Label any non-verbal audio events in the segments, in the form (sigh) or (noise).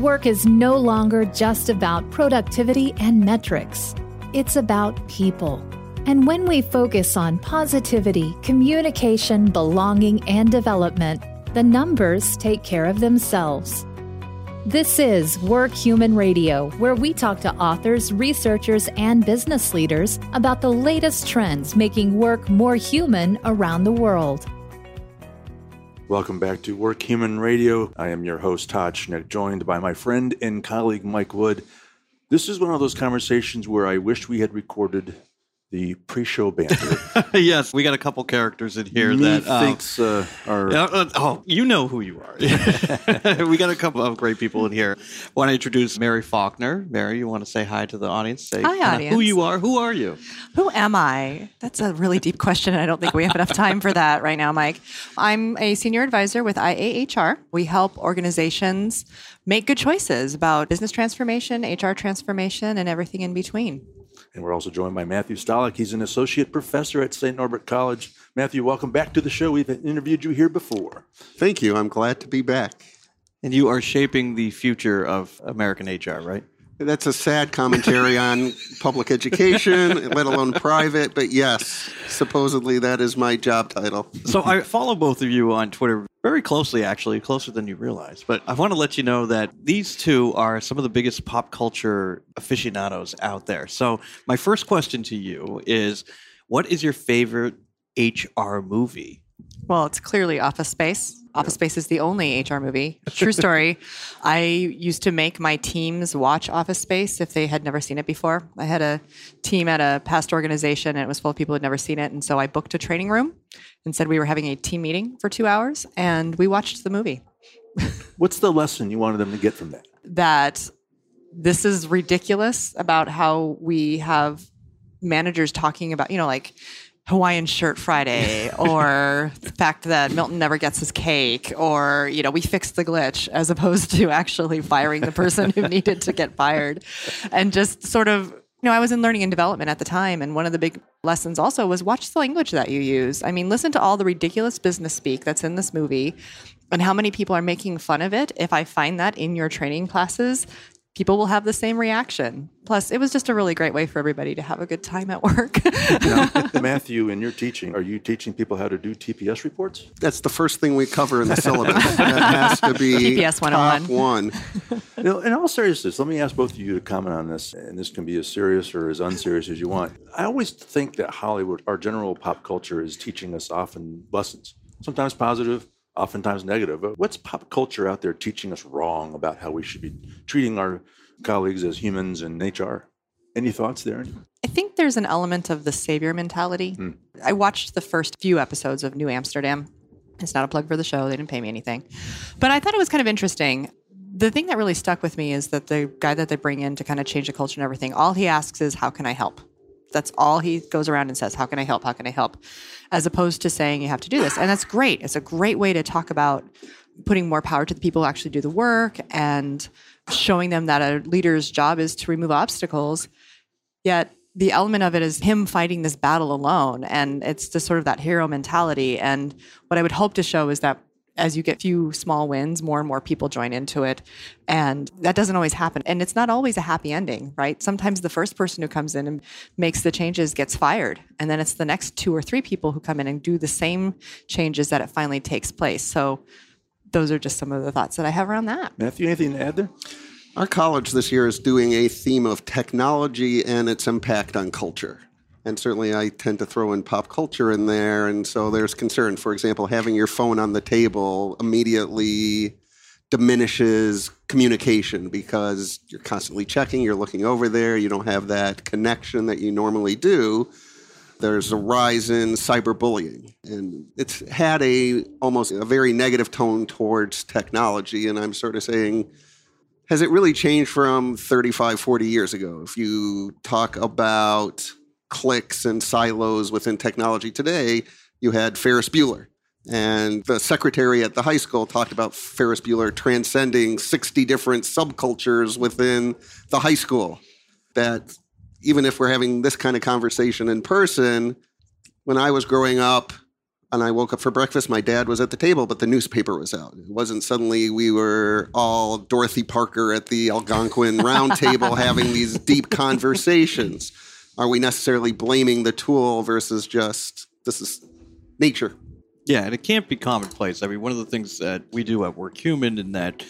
Work is no longer just about productivity and metrics, it's about people. And when we focus on positivity, communication, belonging, and development, the numbers take care of themselves. This is Work Human Radio, where we talk to authors, researchers, and business leaders about the latest trends making work more human around the world. Welcome back to Work Human Radio. I am your host, Todd Schnick, joined by my friend and colleague, Mike Wood. This is one of those conversations where I wish we had recorded the pre-show banter. (laughs) yes, we got a couple characters in here Me that um, thinks uh, are. uh, uh, oh, you know who you are. (laughs) (laughs) we got a couple of great people in here. Want to introduce Mary Faulkner? Mary, you want to say hi to the audience? Say Hi, audience. Who you are? Who are you? Who am I? That's a really deep question. and I don't think we have enough time for that right now, Mike. I'm a senior advisor with IAHR. We help organizations make good choices about business transformation, HR transformation, and everything in between. And we're also joined by Matthew Stollak. He's an associate professor at St. Norbert College. Matthew, welcome back to the show. We've interviewed you here before. Thank you. I'm glad to be back. And you are shaping the future of American HR, right? That's a sad commentary on public education, let alone private, but yes, supposedly that is my job title. So I follow both of you on Twitter very closely, actually, closer than you realize. But I want to let you know that these two are some of the biggest pop culture aficionados out there. So my first question to you is what is your favorite HR movie? Well, it's clearly Office Space. Office Space is the only HR movie. True story. (laughs) I used to make my teams watch Office Space if they had never seen it before. I had a team at a past organization and it was full of people who had never seen it. And so I booked a training room and said we were having a team meeting for two hours and we watched the movie. (laughs) What's the lesson you wanted them to get from that? That this is ridiculous about how we have managers talking about, you know, like Hawaiian shirt Friday (laughs) or the fact that Milton never gets his cake or, you know, we fixed the glitch as opposed to actually firing the person who (laughs) needed to get fired. And just sort of, you know, I was in learning and development at the time. And one of the big lessons also was watch the language that you use. I mean, listen to all the ridiculous business speak that's in this movie and how many people are making fun of it. If I find that in your training classes, people will have the same reaction. Plus, it was just a really great way for everybody to have a good time at work. (laughs) Now, (laughs) Matthew, in your teaching, are you teaching people how to do TPS reports? That's the first thing we cover in the (laughs) syllabus. that has to be TPS top 101. one. You know, in all seriousness, let me ask both of you to comment on this, and this can be as serious or as unserious as you want. I always think that Hollywood, our general pop culture, is teaching us often lessons, sometimes positive, oftentimes negative. What's pop culture out there teaching us wrong about how we should be treating our colleagues as humans in HR? Any thoughts there? I think there's an element of the savior mentality. Hmm. I watched the first few episodes of New Amsterdam. It's not a plug for the show, they didn't pay me anything. But I thought it was kind of interesting. The thing that really stuck with me is that the guy that they bring in to kind of change the culture and everything, all he asks is, How can I help? That's all he goes around and says, How can I help? How can I help? As opposed to saying, You have to do this. And that's great. It's a great way to talk about putting more power to the people who actually do the work and showing them that a leader's job is to remove obstacles. Yet the element of it is him fighting this battle alone. And it's just sort of that hero mentality. And what I would hope to show is that as you get few small wins, more and more people join into it. And that doesn't always happen. And it's not always a happy ending, right? Sometimes the first person who comes in and makes the changes gets fired. And then it's the next two or three people who come in and do the same changes that it finally takes place. So those are just some of the thoughts that I have around that. Matthew, anything to add there? Our college this year is doing a theme of technology and its impact on culture. And certainly I tend to throw in pop culture in there. And so there's concern. For example, having your phone on the table immediately diminishes communication because you're constantly checking, you're looking over there, you don't have that connection that you normally do. There's a rise in cyberbullying, and it's had a almost a very negative tone towards technology. And I'm sort of saying, has it really changed from 35, 40 years ago? If you talk about cliques and silos within technology today, you had Ferris Bueller. And the secretary at the high school talked about Ferris Bueller transcending 60 different subcultures within the high school. That even if we're having this kind of conversation in person, when I was growing up, and I woke up for breakfast. My dad was at the table, but the newspaper was out. It wasn't suddenly we were all Dorothy Parker at the Algonquin round table (laughs) having these deep conversations. Are we necessarily blaming the tool versus just this is nature? Yeah, and it can't be commonplace. I mean, one of the things that we do at Work Human and that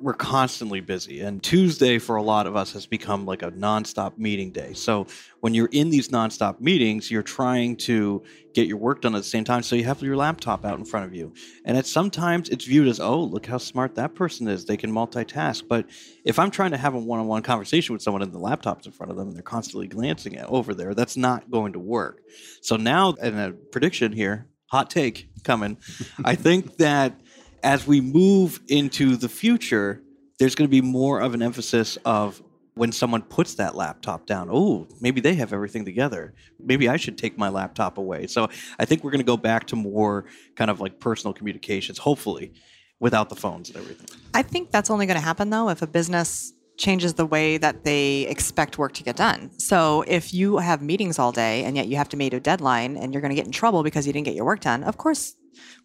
we're constantly busy. And Tuesday for a lot of us has become like a nonstop meeting day. So when you're in these nonstop meetings, you're trying to get your work done at the same time. So you have your laptop out in front of you. And at sometimes it's viewed as, oh, look how smart that person is. They can multitask. But if I'm trying to have a one-on-one conversation with someone and the laptop's in front of them and they're constantly glancing at over there, that's not going to work. So now, and a prediction here, hot take coming. I think that as we move into the future, there's going to be more of an emphasis of when someone puts that laptop down, oh, maybe they have everything together. Maybe I should take my laptop away. So I think we're going to go back to more kind of like personal communications, hopefully, without the phones and everything. I think that's only going to happen though if a business changes the way that they expect work to get done. So if you have meetings all day and yet you have to meet a deadline and you're going to get in trouble because you didn't get your work done, of course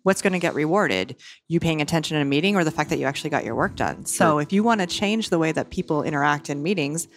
what's going to get rewarded you paying attention in a meeting or the fact that you actually got your work done? So if you want to change the way that people interact in meetings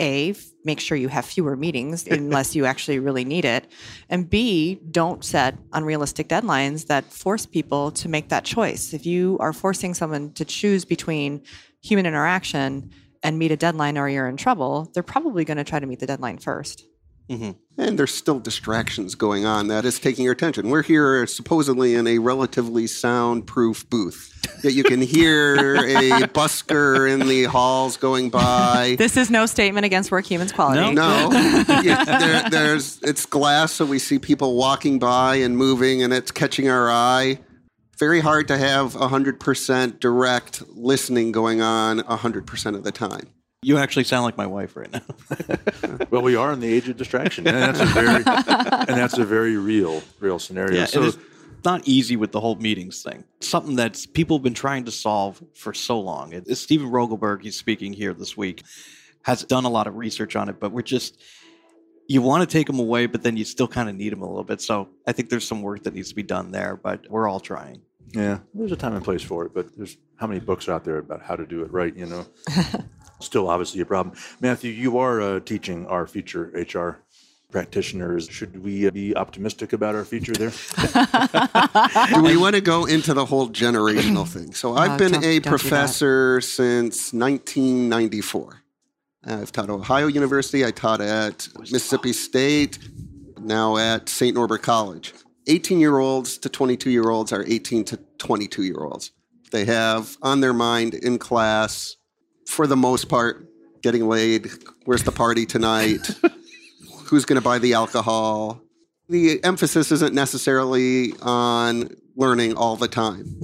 a make sure you have fewer meetings (laughs) unless you actually really need it and b don't set unrealistic deadlines that force people to make that choice. If you are forcing someone to choose between human interaction and meet a deadline or you're in trouble they're probably going to try to meet the deadline 1st mm-hmm. And there's still distractions going on that is taking your attention. We're here supposedly in a relatively soundproof booth. Yet you can hear a (laughs) busker in the halls going by. This is no statement against work humans quality. No, no. (laughs) yeah, there, there's it's glass, so we see people walking by and moving, and it's catching our eye. Very hard to have 100% direct listening going on 100% of the time. You actually sound like my wife right now. (laughs) well, we are in the age of distraction, and that's a very and that's a very real, real scenario. Yeah, so it's not easy with the whole meetings thing. Something that people have been trying to solve for so long. It's Steven Rogelberg. He's speaking here this week. Has done a lot of research on it, but we're just you want to take them away, but then you still kind of need them a little bit. So I think there's some work that needs to be done there, but we're all trying. Yeah, there's a time and place for it, but there's how many books out there about how to do it right, you know? (laughs) still obviously a problem. Matthew, you are uh, teaching our future HR practitioners. Should we uh, be optimistic about our future there? (laughs) do we want to go into the whole generational (clears throat) thing? So I've oh, been a professor since 1994. I've taught at Ohio University. I taught at Mississippi State. Now at St. Norbert College. 18 year olds to 22 year olds are 18 to 22 year olds. They have on their mind in class for the most part, getting laid. Where's the party tonight? (laughs) Who's going to buy the alcohol? The emphasis isn't necessarily on learning all the time.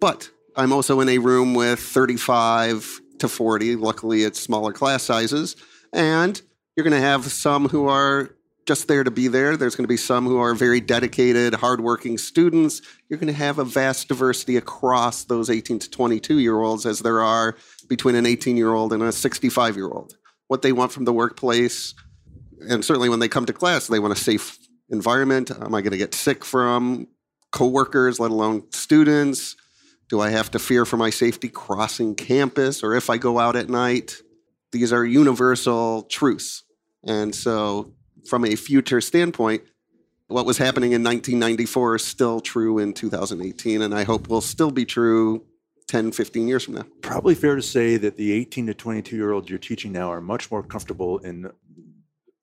But I'm also in a room with 35 to 40. Luckily, it's smaller class sizes. And you're going to have some who are just there to be there. There's going to be some who are very dedicated, hardworking students. You're going to have a vast diversity across those 18 to 22 year olds, as there are between an 18 year old and a 65 year old. What they want from the workplace, and certainly when they come to class, they want a safe environment. Am I going to get sick from coworkers, let alone students? Do I have to fear for my safety crossing campus or if I go out at night? These are universal truths. And so from a future standpoint, what was happening in 1994 is still true in 2018, and I hope will still be true 10, 15 years from now. Probably fair to say that the 18 to 22 year olds you're teaching now are much more comfortable and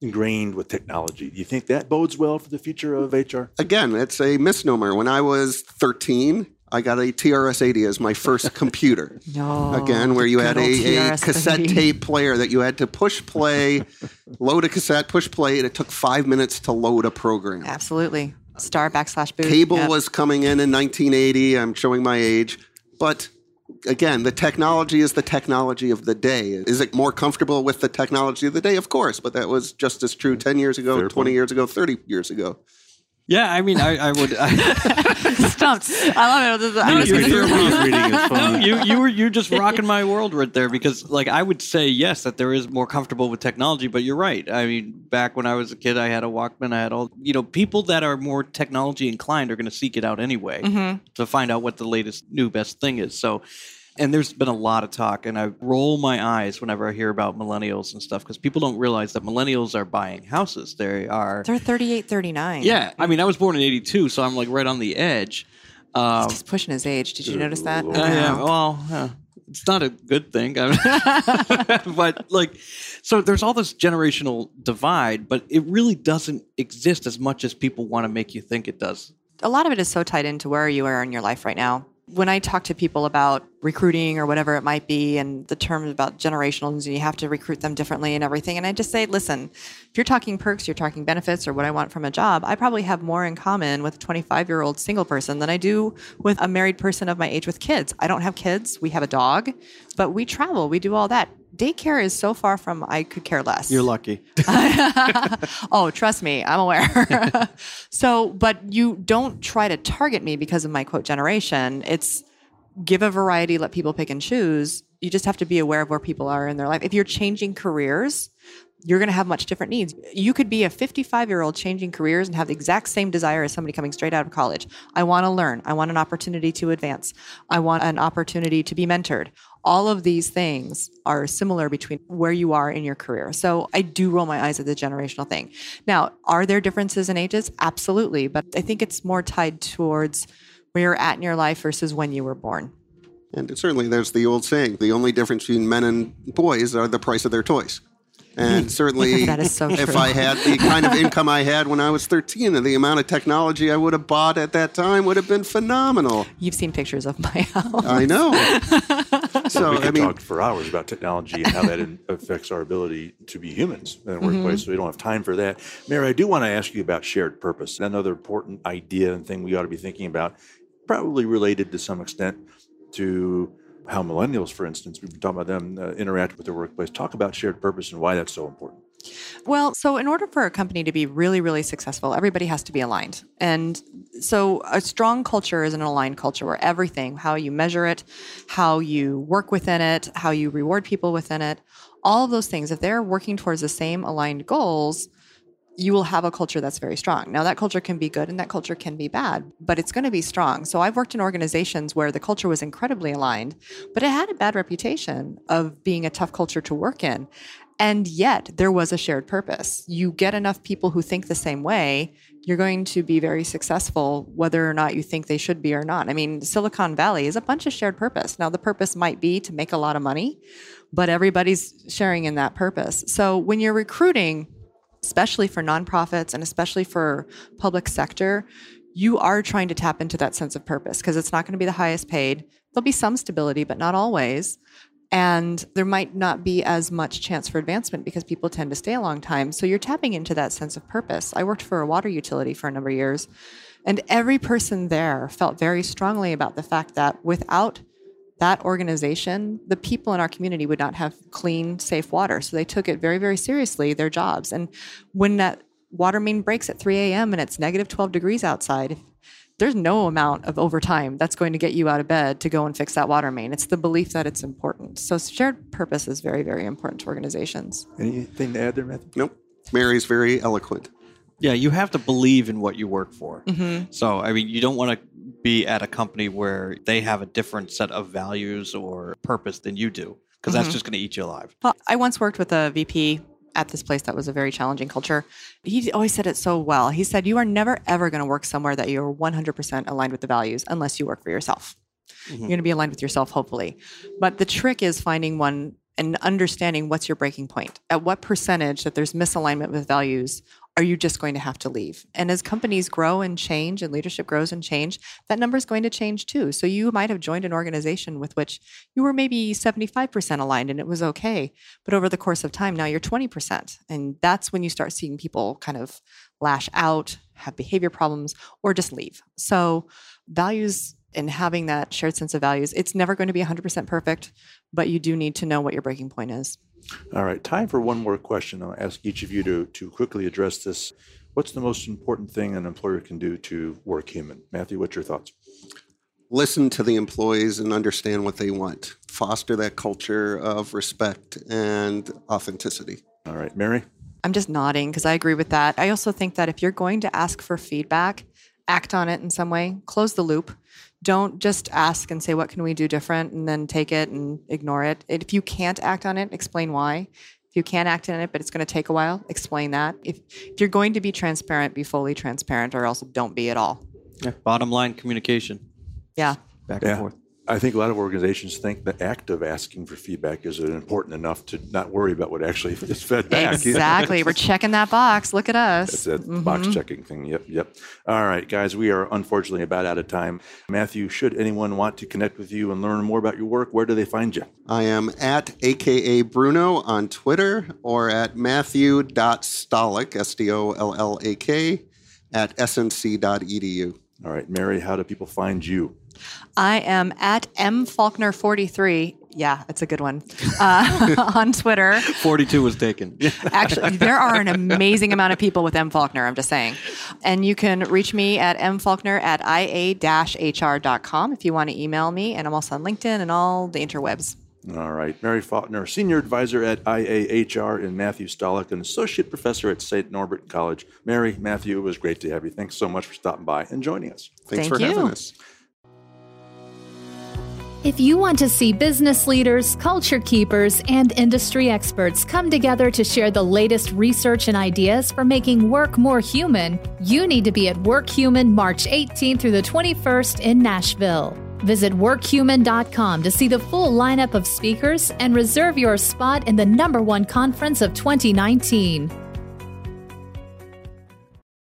ingrained with technology. Do you think that bodes well for the future of HR? Again, it's a misnomer. When I was 13, I got a TRS-80 as my first (laughs) computer. no, Again, where you had a, a, cassette tape player that you had to push play, (laughs) load a cassette, push play, and it took five minutes to load a program. Absolutely. Star backslash boot. Cable yep. was coming in in 1980. I'm showing my age. But again, the technology is the technology of the day. Is it more comfortable with the technology of the day? Of course, but that was just as true 10 years ago, Fair 20 point. years ago, 30 years ago. Yeah, I mean, I, I would. I, (laughs) Stumped. I love it. I no, your, your (laughs) reading is fun. you you were you just rocking my world right there because like I would say yes that there is more comfortable with technology, but you're right. I mean, back when I was a kid, I had a Walkman. I had all you know. People that are more technology inclined are going to seek it out anyway mm-hmm. to find out what the latest new best thing is. So. And there's been a lot of talk, and I roll my eyes whenever I hear about millennials and stuff because people don't realize that millennials are buying houses. They are They're 38, 39. yeah, I mean, I was born in '82, so I'm like right on the edge. Um, He's pushing his age. Did you notice that? Uh, yeah, well, uh, it's not a good thing, (laughs) but like, so there's all this generational divide, but it really doesn't exist as much as people want to make you think it does. a lot of it is so tied into where you are in your life right now. When I talk to people about recruiting or whatever it might be, and the terms about generationals, and you have to recruit them differently and everything, and I just say, listen, if you're talking perks, you're talking benefits, or what I want from a job, I probably have more in common with a 25 year old single person than I do with a married person of my age with kids. I don't have kids, we have a dog, but we travel, we do all that. Daycare is so far from I could care less. You're lucky. (laughs) (laughs) oh, trust me, I'm aware. (laughs) so, but you don't try to target me because of my quote generation. It's give a variety, let people pick and choose. You just have to be aware of where people are in their life. If you're changing careers, you're going to have much different needs. You could be a 55 year old changing careers and have the exact same desire as somebody coming straight out of college. I want to learn. I want an opportunity to advance. I want an opportunity to be mentored. All of these things are similar between where you are in your career. So I do roll my eyes at the generational thing. Now, are there differences in ages? Absolutely. But I think it's more tied towards where you're at in your life versus when you were born. And certainly, there's the old saying: the only difference between men and boys are the price of their toys. And hmm. certainly, (laughs) That is so if. I had the kind of income I had when I was 13, and the amount of technology I would have bought at that time would have been phenomenal. You've seen pictures of my house. I know. (laughs) So we I could mean, talk for hours about technology and how that (laughs) affects our ability to be humans in the workplace. Mm-hmm. So we don't have time for that. Mary, I do want to ask you about shared purpose. Another important idea and thing we ought to be thinking about, probably related to some extent to how millennials, for instance, we've been talking about them uh, interact with their workplace. Talk about shared purpose and why that's so important. Well, so in order for a company to be really, really successful, everybody has to be aligned. And so a strong culture is an aligned culture where everything, how you measure it, how you work within it, how you reward people within it, all of those things, if they're working towards the same aligned goals, you will have a culture that's very strong. Now, that culture can be good and that culture can be bad, but it's going to be strong. So, I've worked in organizations where the culture was incredibly aligned, but it had a bad reputation of being a tough culture to work in. And yet, there was a shared purpose. You get enough people who think the same way, you're going to be very successful, whether or not you think they should be or not. I mean, Silicon Valley is a bunch of shared purpose. Now, the purpose might be to make a lot of money, but everybody's sharing in that purpose. So, when you're recruiting, especially for nonprofits and especially for public sector, you are trying to tap into that sense of purpose because it's not going to be the highest paid. There'll be some stability, but not always. And there might not be as much chance for advancement because people tend to stay a long time. So you're tapping into that sense of purpose. I worked for a water utility for a number of years, and every person there felt very strongly about the fact that without that organization, the people in our community would not have clean, safe water. So they took it very, very seriously, their jobs. And when that water main breaks at 3 a.m. and it's negative 12 degrees outside, there's no amount of overtime that's going to get you out of bed to go and fix that water main. It's the belief that it's important. So shared purpose is very, very important to organizations. Anything to add there, Matthew? nope. Mary's very eloquent. Yeah, you have to believe in what you work for. Mm-hmm. So, I mean, you don't want to be at a company where they have a different set of values or purpose than you do, because that's mm-hmm. just going to eat you alive. Well, I once worked with a VP at this place that was a very challenging culture. He always said it so well. He said, You are never, ever going to work somewhere that you're 100% aligned with the values unless you work for yourself. Mm-hmm. You're going to be aligned with yourself, hopefully. But the trick is finding one and understanding what's your breaking point. At what percentage that there's misalignment with values are you just going to have to leave? And as companies grow and change and leadership grows and change, that number is going to change too. So you might have joined an organization with which you were maybe 75% aligned and it was okay. But over the course of time, now you're 20%. And that's when you start seeing people kind of lash out, have behavior problems, or just leave. So values and having that shared sense of values, it's never going to be 100% perfect, but you do need to know what your breaking point is. All right, time for one more question. I'll ask each of you to, to quickly address this. What's the most important thing an employer can do to work human? Matthew, what's your thoughts? listen to the employees and understand what they want. Foster that culture of respect and authenticity. All right, Mary? I'm just nodding because I agree with that. I also think that if you're going to ask for feedback, act on it in some way, close the loop. Don't just ask and say, What can we do different? and then take it and ignore it. If you can't act on it, explain why. If you can't act on it, but it's going to take a while, explain that. If, if you're going to be transparent, be fully transparent, or else don't be at all. Yeah. Bottom line communication. Yeah. Back Yeah. and forth. I think a lot of organizations think the act of asking for feedback is important enough to not worry about what actually (laughs) is fed back. Exactly. We're (laughs) checking that box. Look at us. It's that mm-hmm. box checking thing. Yep, yep. All right, guys, we are unfortunately about out of time. Matthew, should anyone want to connect with you and learn more about your work, where do they find you? I am at AKA Bruno on Twitter or at Matthew.Stollak, S D O L L A K, at snc.edu. All right, Mary, how do people find you? I am at M Faulkner43. Yeah, that's a good one. Uh, (laughs) on Twitter. 42 was taken. (laughs) Actually, there are an amazing amount of people with M Faulkner, I'm just saying. And you can reach me at mfaulkner at ia-hr.com if you want to email me. And I'm also on LinkedIn and all the interwebs. All right, Mary Faulkner, Senior Advisor at IAHR, and Matthew Stollak, an Associate Professor at St. Norbert College. Mary, Matthew, it was great to have you. Thanks so much for stopping by and joining us. Thanks Thank for having you. us. If you want to see business leaders, culture keepers, and industry experts come together to share the latest research and ideas for making work more human, you need to be at WorkHuman March 18th through the 21st in Nashville. Visit workhuman.com to see the full lineup of speakers and reserve your spot in the number one conference of 2019.